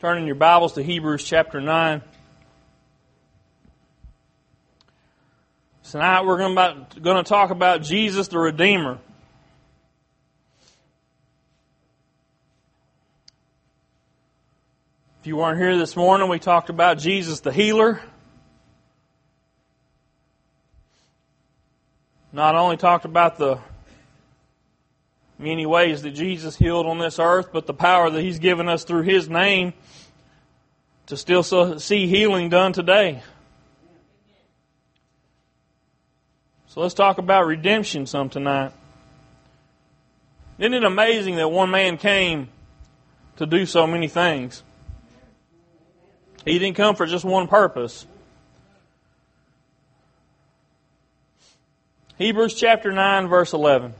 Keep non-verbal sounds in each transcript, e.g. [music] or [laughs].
Turning your Bibles to Hebrews chapter 9. Tonight we're going to, going to talk about Jesus the Redeemer. If you weren't here this morning, we talked about Jesus the Healer. Not only talked about the many ways that Jesus healed on this earth, but the power that He's given us through His name to still see healing done today. So let's talk about redemption some tonight. Isn't it amazing that one man came to do so many things? He didn't come for just one purpose. Hebrews chapter 9, verse 11.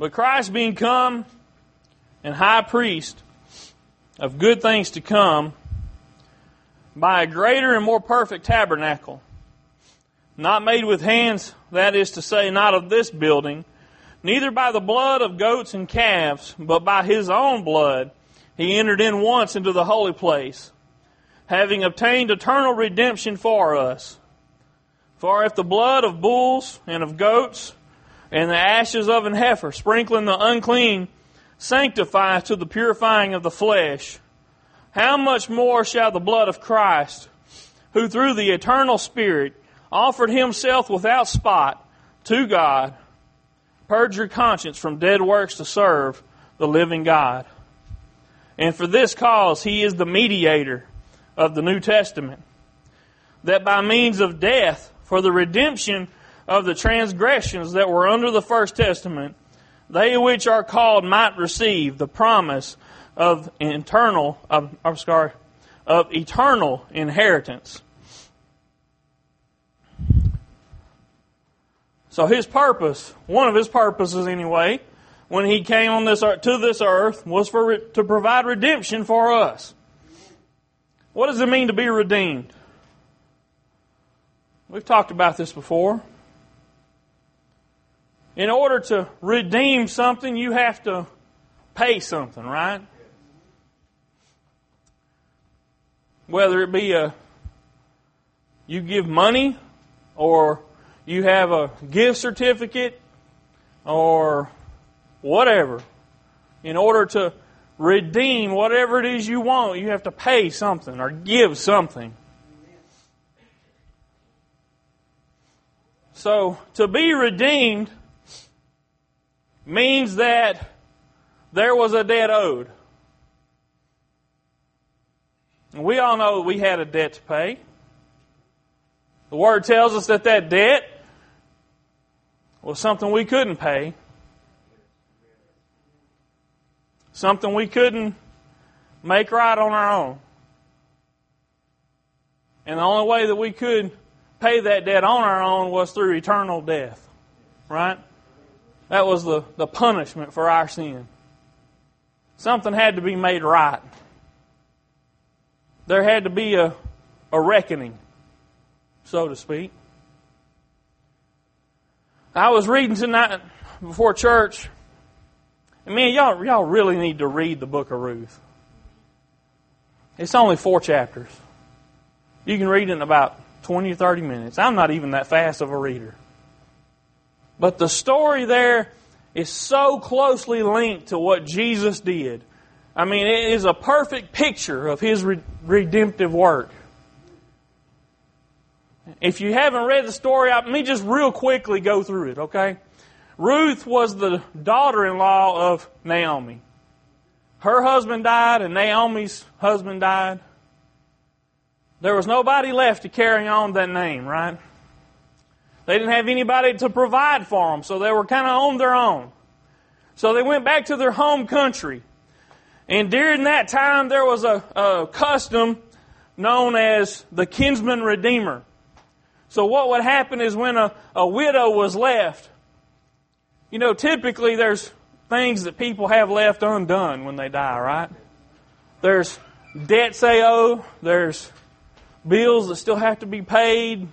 But Christ being come and high priest of good things to come by a greater and more perfect tabernacle, not made with hands, that is to say, not of this building, neither by the blood of goats and calves, but by his own blood, he entered in once into the holy place, having obtained eternal redemption for us. For if the blood of bulls and of goats and the ashes of an heifer, sprinkling the unclean, sanctify to the purifying of the flesh, how much more shall the blood of Christ, who through the eternal Spirit offered himself without spot to God, purge your conscience from dead works to serve the living God? And for this cause he is the mediator of the New Testament, that by means of death, for the redemption of the transgressions that were under the first testament, they which are called might receive the promise of eternal, of, I'm sorry, of eternal inheritance. So his purpose, one of his purposes anyway, when he came on this to this earth was for to provide redemption for us. What does it mean to be redeemed? We've talked about this before. In order to redeem something, you have to pay something, right? Whether it be a you give money or you have a gift certificate or whatever. In order to redeem whatever it is you want, you have to pay something or give something. So, to be redeemed means that there was a debt owed. And we all know we had a debt to pay. The Word tells us that that debt was something we couldn't pay, something we couldn't make right on our own. And the only way that we could pay that debt on our own was through eternal death. Right? That was the, the punishment for our sin. Something had to be made right. There had to be a, a reckoning, so to speak. I was reading tonight before church, and man, y'all, y'all really need to read the book of Ruth. It's only four chapters. You can read it in about 20 or 30 minutes. I'm not even that fast of a reader. But the story there is so closely linked to what Jesus did. I mean, it is a perfect picture of His redemptive work. If you haven't read the story, let me just real quickly go through it, okay? Ruth was the daughter in law of Naomi. Her husband died, and Naomi's husband died. There was nobody left to carry on that name, right? They didn't have anybody to provide for them, so they were kind of on their own. So they went back to their home country. And during that time, there was a, a custom known as the kinsman redeemer. So what would happen is when a, a widow was left, you know, typically there's things that people have left undone when they die, right? There's debts they owe, there's bills that still have to be paid,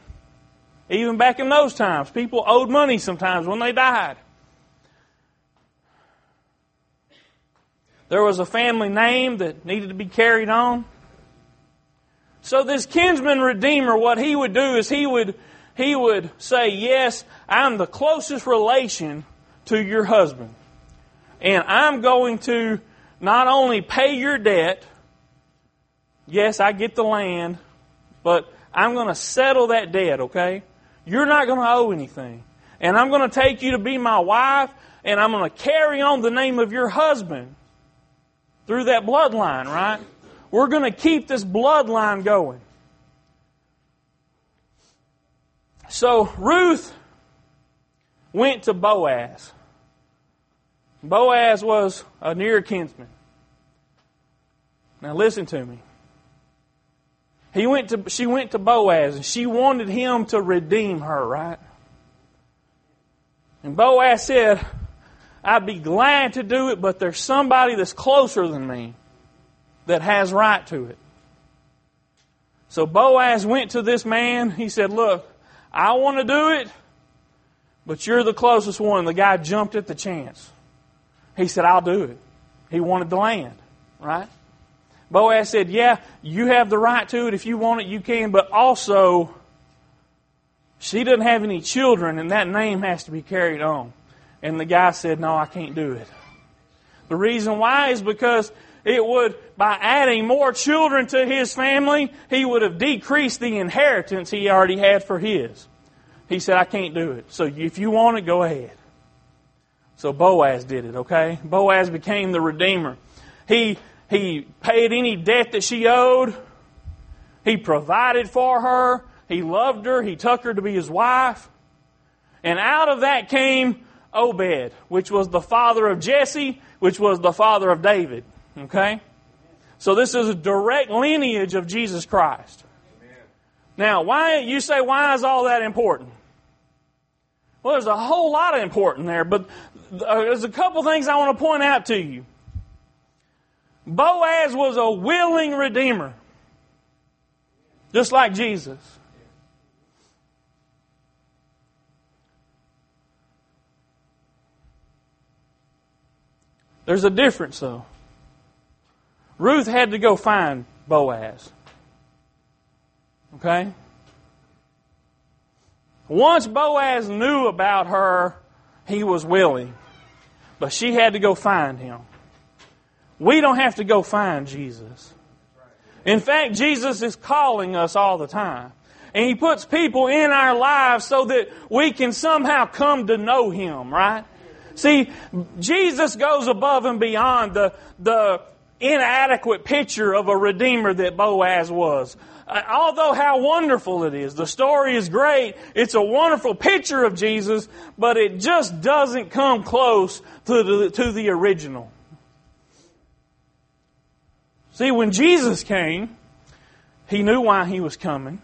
even back in those times, people owed money sometimes when they died. There was a family name that needed to be carried on. So this kinsman redeemer, what he would do is he would he would say, Yes, I'm the closest relation to your husband. And I'm going to not only pay your debt, yes, I get the land, but I'm going to settle that debt, okay? You're not going to owe anything. And I'm going to take you to be my wife, and I'm going to carry on the name of your husband through that bloodline, right? We're going to keep this bloodline going. So Ruth went to Boaz. Boaz was a near kinsman. Now listen to me. He went to, she went to Boaz and she wanted him to redeem her, right? And Boaz said, I'd be glad to do it, but there's somebody that's closer than me that has right to it. So Boaz went to this man. He said, Look, I want to do it, but you're the closest one. The guy jumped at the chance. He said, I'll do it. He wanted the land, right? Boaz said, Yeah, you have the right to it. If you want it, you can, but also, she doesn't have any children, and that name has to be carried on. And the guy said, No, I can't do it. The reason why is because it would, by adding more children to his family, he would have decreased the inheritance he already had for his. He said, I can't do it. So if you want it, go ahead. So Boaz did it, okay? Boaz became the redeemer. He, he paid any debt that she owed. He provided for her. He loved her. He took her to be his wife. And out of that came Obed, which was the father of Jesse, which was the father of David. Okay? So this is a direct lineage of Jesus Christ. Now, why you say why is all that important? Well, there's a whole lot of important there, but uh, there's a couple things I want to point out to you. Boaz was a willing redeemer, just like Jesus. There's a difference, though. Ruth had to go find Boaz. Okay? Once Boaz knew about her, he was willing. But she had to go find him. We don't have to go find Jesus. In fact, Jesus is calling us all the time. And He puts people in our lives so that we can somehow come to know Him, right? See, Jesus goes above and beyond the, the inadequate picture of a redeemer that Boaz was. Uh, although how wonderful it is, the story is great, it's a wonderful picture of Jesus, but it just doesn't come close to the, to the original. See, when Jesus came, he knew why he was coming.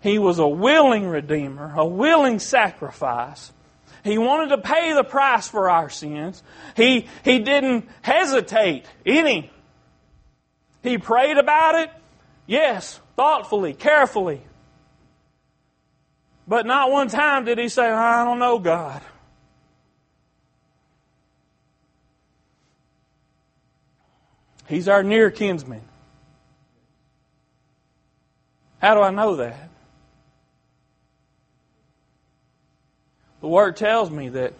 He was a willing redeemer, a willing sacrifice. He wanted to pay the price for our sins. He, he didn't hesitate any. He prayed about it, yes, thoughtfully, carefully. But not one time did he say, I don't know, God. He's our near kinsman. How do I know that? The Word tells me that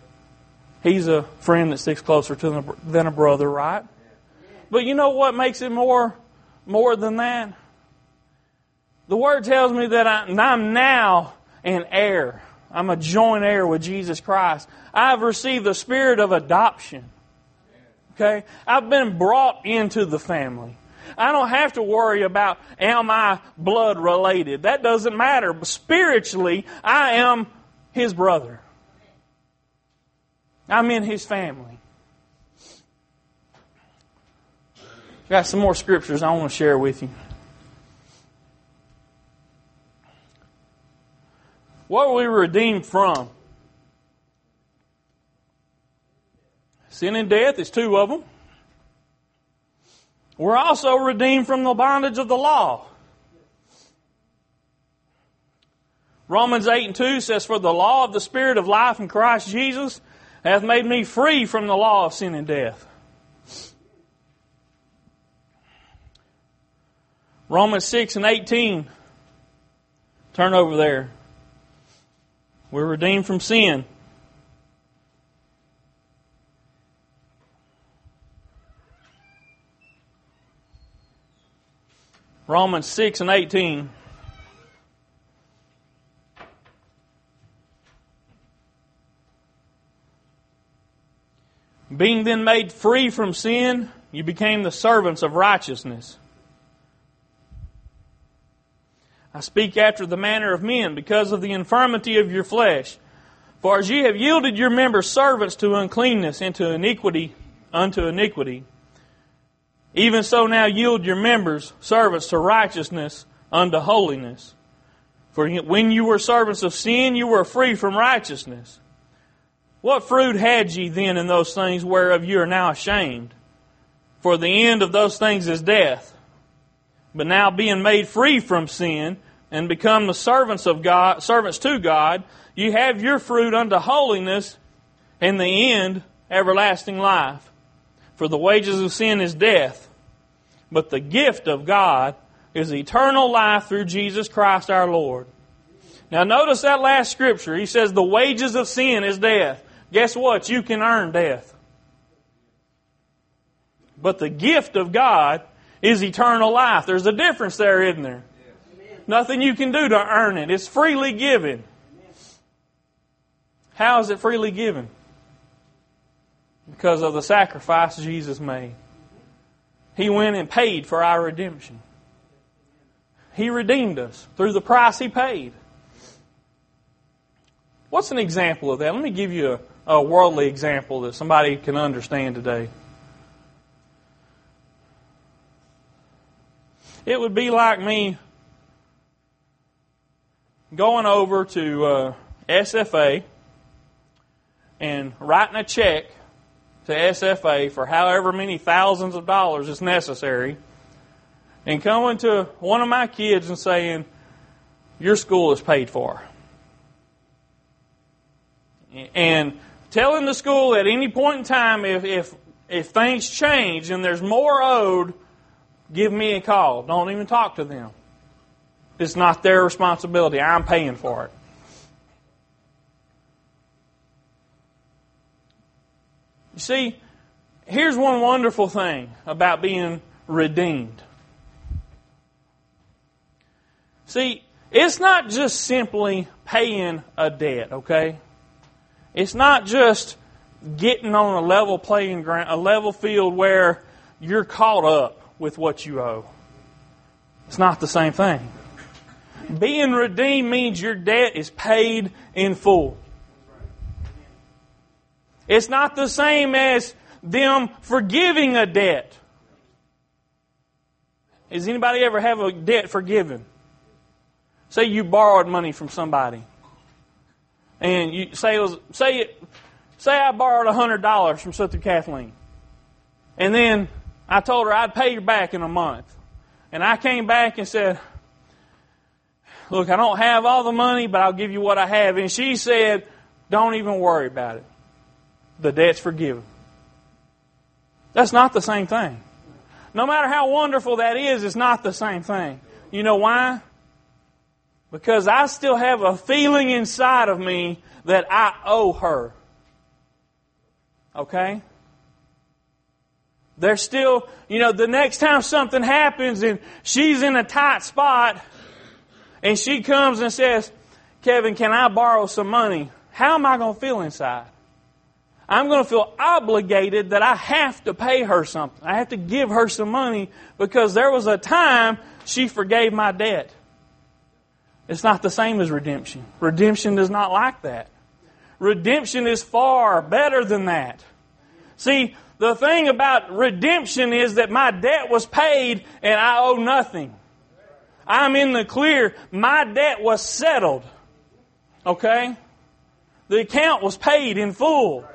he's a friend that sticks closer to than a brother, right? But you know what makes it more, more than that? The Word tells me that I'm now an heir. I'm a joint heir with Jesus Christ. I've received the spirit of adoption. Okay? I've been brought into the family. I don't have to worry about am I blood related. That doesn't matter. Spiritually, I am his brother. I'm in his family. Got some more scriptures I want to share with you. What were we redeemed from? Sin and death is two of them. We're also redeemed from the bondage of the law. Romans 8 and 2 says, For the law of the Spirit of life in Christ Jesus hath made me free from the law of sin and death. Romans 6 and 18. Turn over there. We're redeemed from sin. Romans 6 and 18. Being then made free from sin, you became the servants of righteousness. I speak after the manner of men, because of the infirmity of your flesh. For as ye have yielded your members servants to uncleanness and to iniquity unto iniquity, even so now yield your members servants to righteousness unto holiness. For when you were servants of sin, you were free from righteousness. What fruit had ye then in those things whereof you are now ashamed? For the end of those things is death. But now being made free from sin and become the servants of God, servants to God, you have your fruit unto holiness and the end everlasting life. For the wages of sin is death, but the gift of God is eternal life through Jesus Christ our Lord. Now notice that last scripture. He says the wages of sin is death. Guess what? You can earn death. But the gift of God is eternal life. There's a difference there, isn't there? Nothing you can do to earn it. It's freely given. How is it freely given? Because of the sacrifice Jesus made. He went and paid for our redemption. He redeemed us through the price He paid. What's an example of that? Let me give you a, a worldly example that somebody can understand today. It would be like me going over to uh, SFA and writing a check to SFA for however many thousands of dollars is necessary and coming to one of my kids and saying, Your school is paid for. And telling the school at any point in time if, if, if things change and there's more owed, give me a call. Don't even talk to them. It's not their responsibility. I'm paying for it. You see, here's one wonderful thing about being redeemed. See, it's not just simply paying a debt, okay? It's not just getting on a level playing ground, a level field where you're caught up with what you owe. It's not the same thing. Being redeemed means your debt is paid in full. It's not the same as them forgiving a debt. Has anybody ever have a debt forgiven? Say you borrowed money from somebody and you say was, say it, say I borrowed hundred dollars from Sister Kathleen, and then I told her I'd pay you back in a month, and I came back and said, "Look, I don't have all the money, but I'll give you what I have," and she said, "Don't even worry about it. The debt's forgiven." That's not the same thing. No matter how wonderful that is, it's not the same thing. You know why? Because I still have a feeling inside of me that I owe her. Okay? There's still, you know, the next time something happens and she's in a tight spot and she comes and says, Kevin, can I borrow some money? How am I going to feel inside? I'm going to feel obligated that I have to pay her something. I have to give her some money because there was a time she forgave my debt. It's not the same as redemption. Redemption is not like that. Redemption is far better than that. See, the thing about redemption is that my debt was paid and I owe nothing. I'm in the clear. My debt was settled. Okay? The account was paid in full.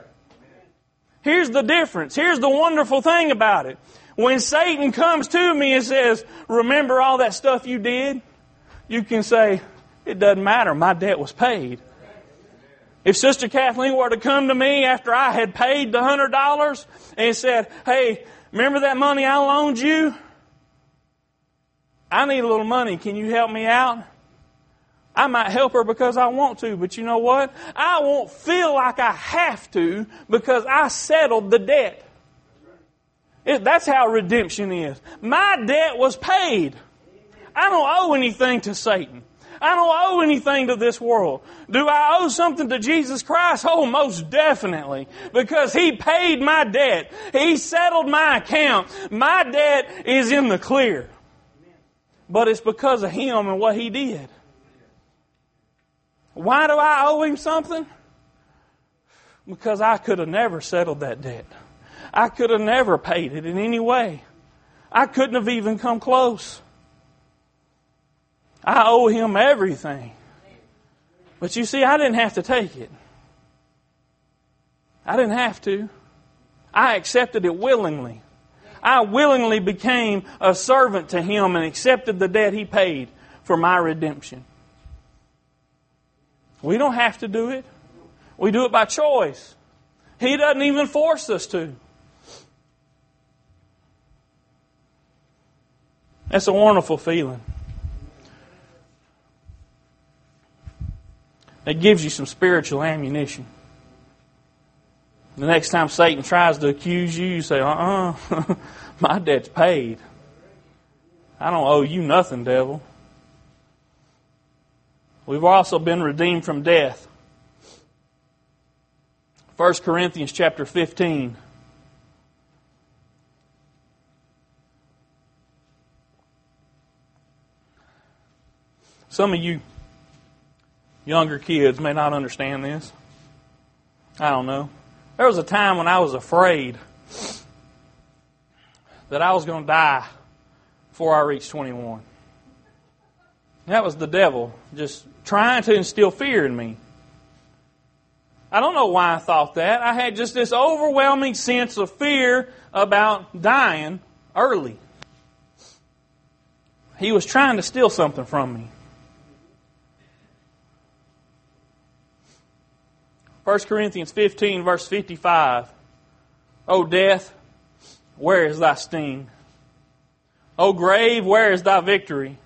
Here's the difference. Here's the wonderful thing about it. When Satan comes to me and says, Remember all that stuff you did? you can say, it doesn't matter. My debt was paid. If Sister Kathleen were to come to me after I had paid the hundred dollars and said, Hey, remember that money I loaned you? I need a little money. Can you help me out? I might help her because I want to, but you know what? I won't feel like I have to because I settled the debt. It, that's how redemption is. My debt was paid. I don't owe anything to Satan. I don't owe anything to this world. Do I owe something to Jesus Christ? Oh, most definitely. Because He paid my debt. He settled my account. My debt is in the clear. But it's because of Him and what He did. Why do I owe Him something? Because I could have never settled that debt. I could have never paid it in any way. I couldn't have even come close. I owe him everything. But you see, I didn't have to take it. I didn't have to. I accepted it willingly. I willingly became a servant to him and accepted the debt he paid for my redemption. We don't have to do it. We do it by choice. He doesn't even force us to. That's a wonderful feeling. It gives you some spiritual ammunition. The next time Satan tries to accuse you, you say, uh uh-uh, uh [laughs] my debt's paid. I don't owe you nothing, devil. We've also been redeemed from death. 1 Corinthians chapter 15. Some of you younger kids may not understand this. I don't know. There was a time when I was afraid that I was going to die before I reached 21. That was the devil just trying to instill fear in me. I don't know why I thought that. I had just this overwhelming sense of fear about dying early. He was trying to steal something from me. 1 Corinthians 15, verse 55. O death, where is thy sting? O grave, where is thy victory?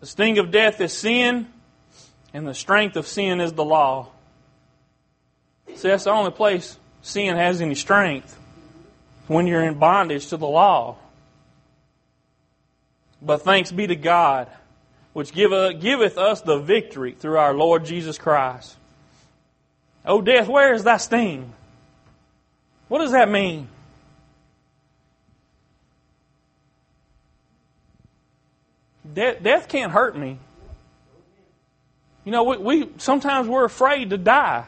The sting of death is sin, and the strength of sin is the law. See, that's the only place sin has any strength when you're in bondage to the law. But thanks be to God, which uh, giveth us the victory through our Lord Jesus Christ. O death, where is thy sting? What does that mean? De- death can't hurt me. You know, we, we sometimes we're afraid to die.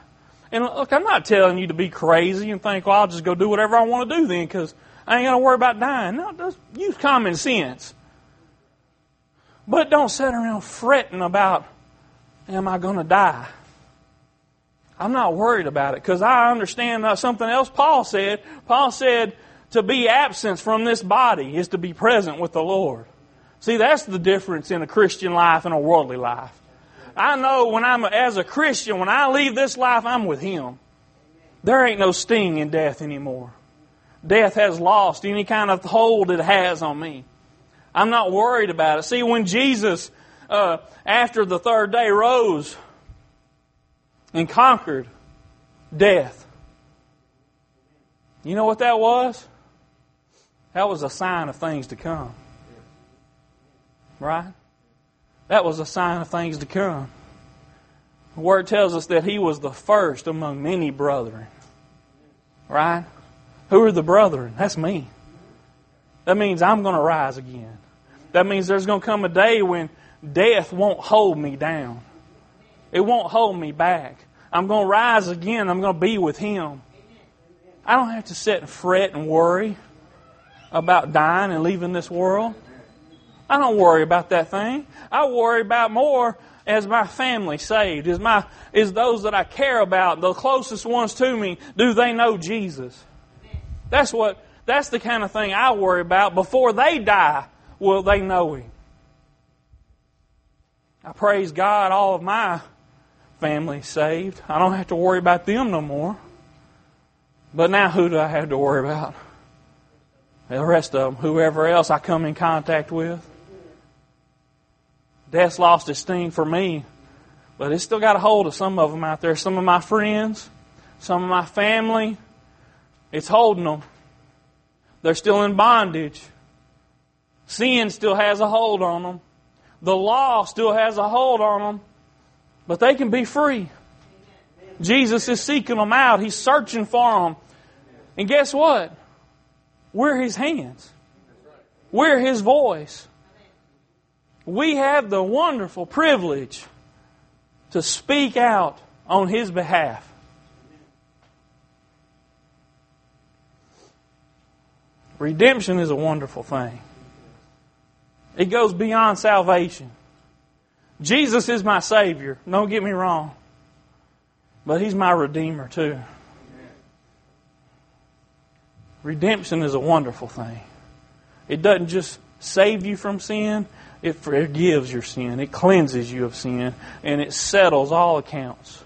And look, I'm not telling you to be crazy and think, well, I'll just go do whatever I want to do then because I ain't going to worry about dying. No, just use common sense. But don't sit around fretting about, am I going to die? I'm not worried about it because I understand something else Paul said. Paul said to be absent from this body is to be present with the Lord. See, that's the difference in a Christian life and a worldly life. I know when I'm as a Christian, when I leave this life, I'm with Him. There ain't no sting in death anymore. Death has lost any kind of hold it has on me. I'm not worried about it. See, when Jesus, uh, after the third day, rose and conquered death. You know what that was? That was a sign of things to come. Right? That was a sign of things to come. The Word tells us that He was the first among many brethren. Right? Who are the brethren? That's me. That means I'm going to rise again. That means there's going to come a day when death won't hold me down. It won't hold me back. I'm going to rise again. I'm going to be with Him. I don't have to sit and fret and worry about dying and leaving this world. I don't worry about that thing. I worry about more as my family saved, is my is those that I care about, the closest ones to me, do they know Jesus? That's what that's the kind of thing I worry about. Before they die, will they know Him? I praise God all of my family saved. I don't have to worry about them no more. But now who do I have to worry about? The rest of them, whoever else I come in contact with. Death's lost its sting for me, but it's still got a hold of some of them out there. Some of my friends, some of my family, it's holding them. They're still in bondage. Sin still has a hold on them. The law still has a hold on them. But they can be free. Jesus is seeking them out. He's searching for them. And guess what? We're His hands. We're His voice. We have the wonderful privilege to speak out on His behalf. Redemption is a wonderful thing. It goes beyond salvation. Jesus is my Savior. Don't get me wrong. But He's my Redeemer too. Redemption is a wonderful thing. It doesn't just save you from sin, it forgives your sin. It cleanses you of sin. And it settles all accounts.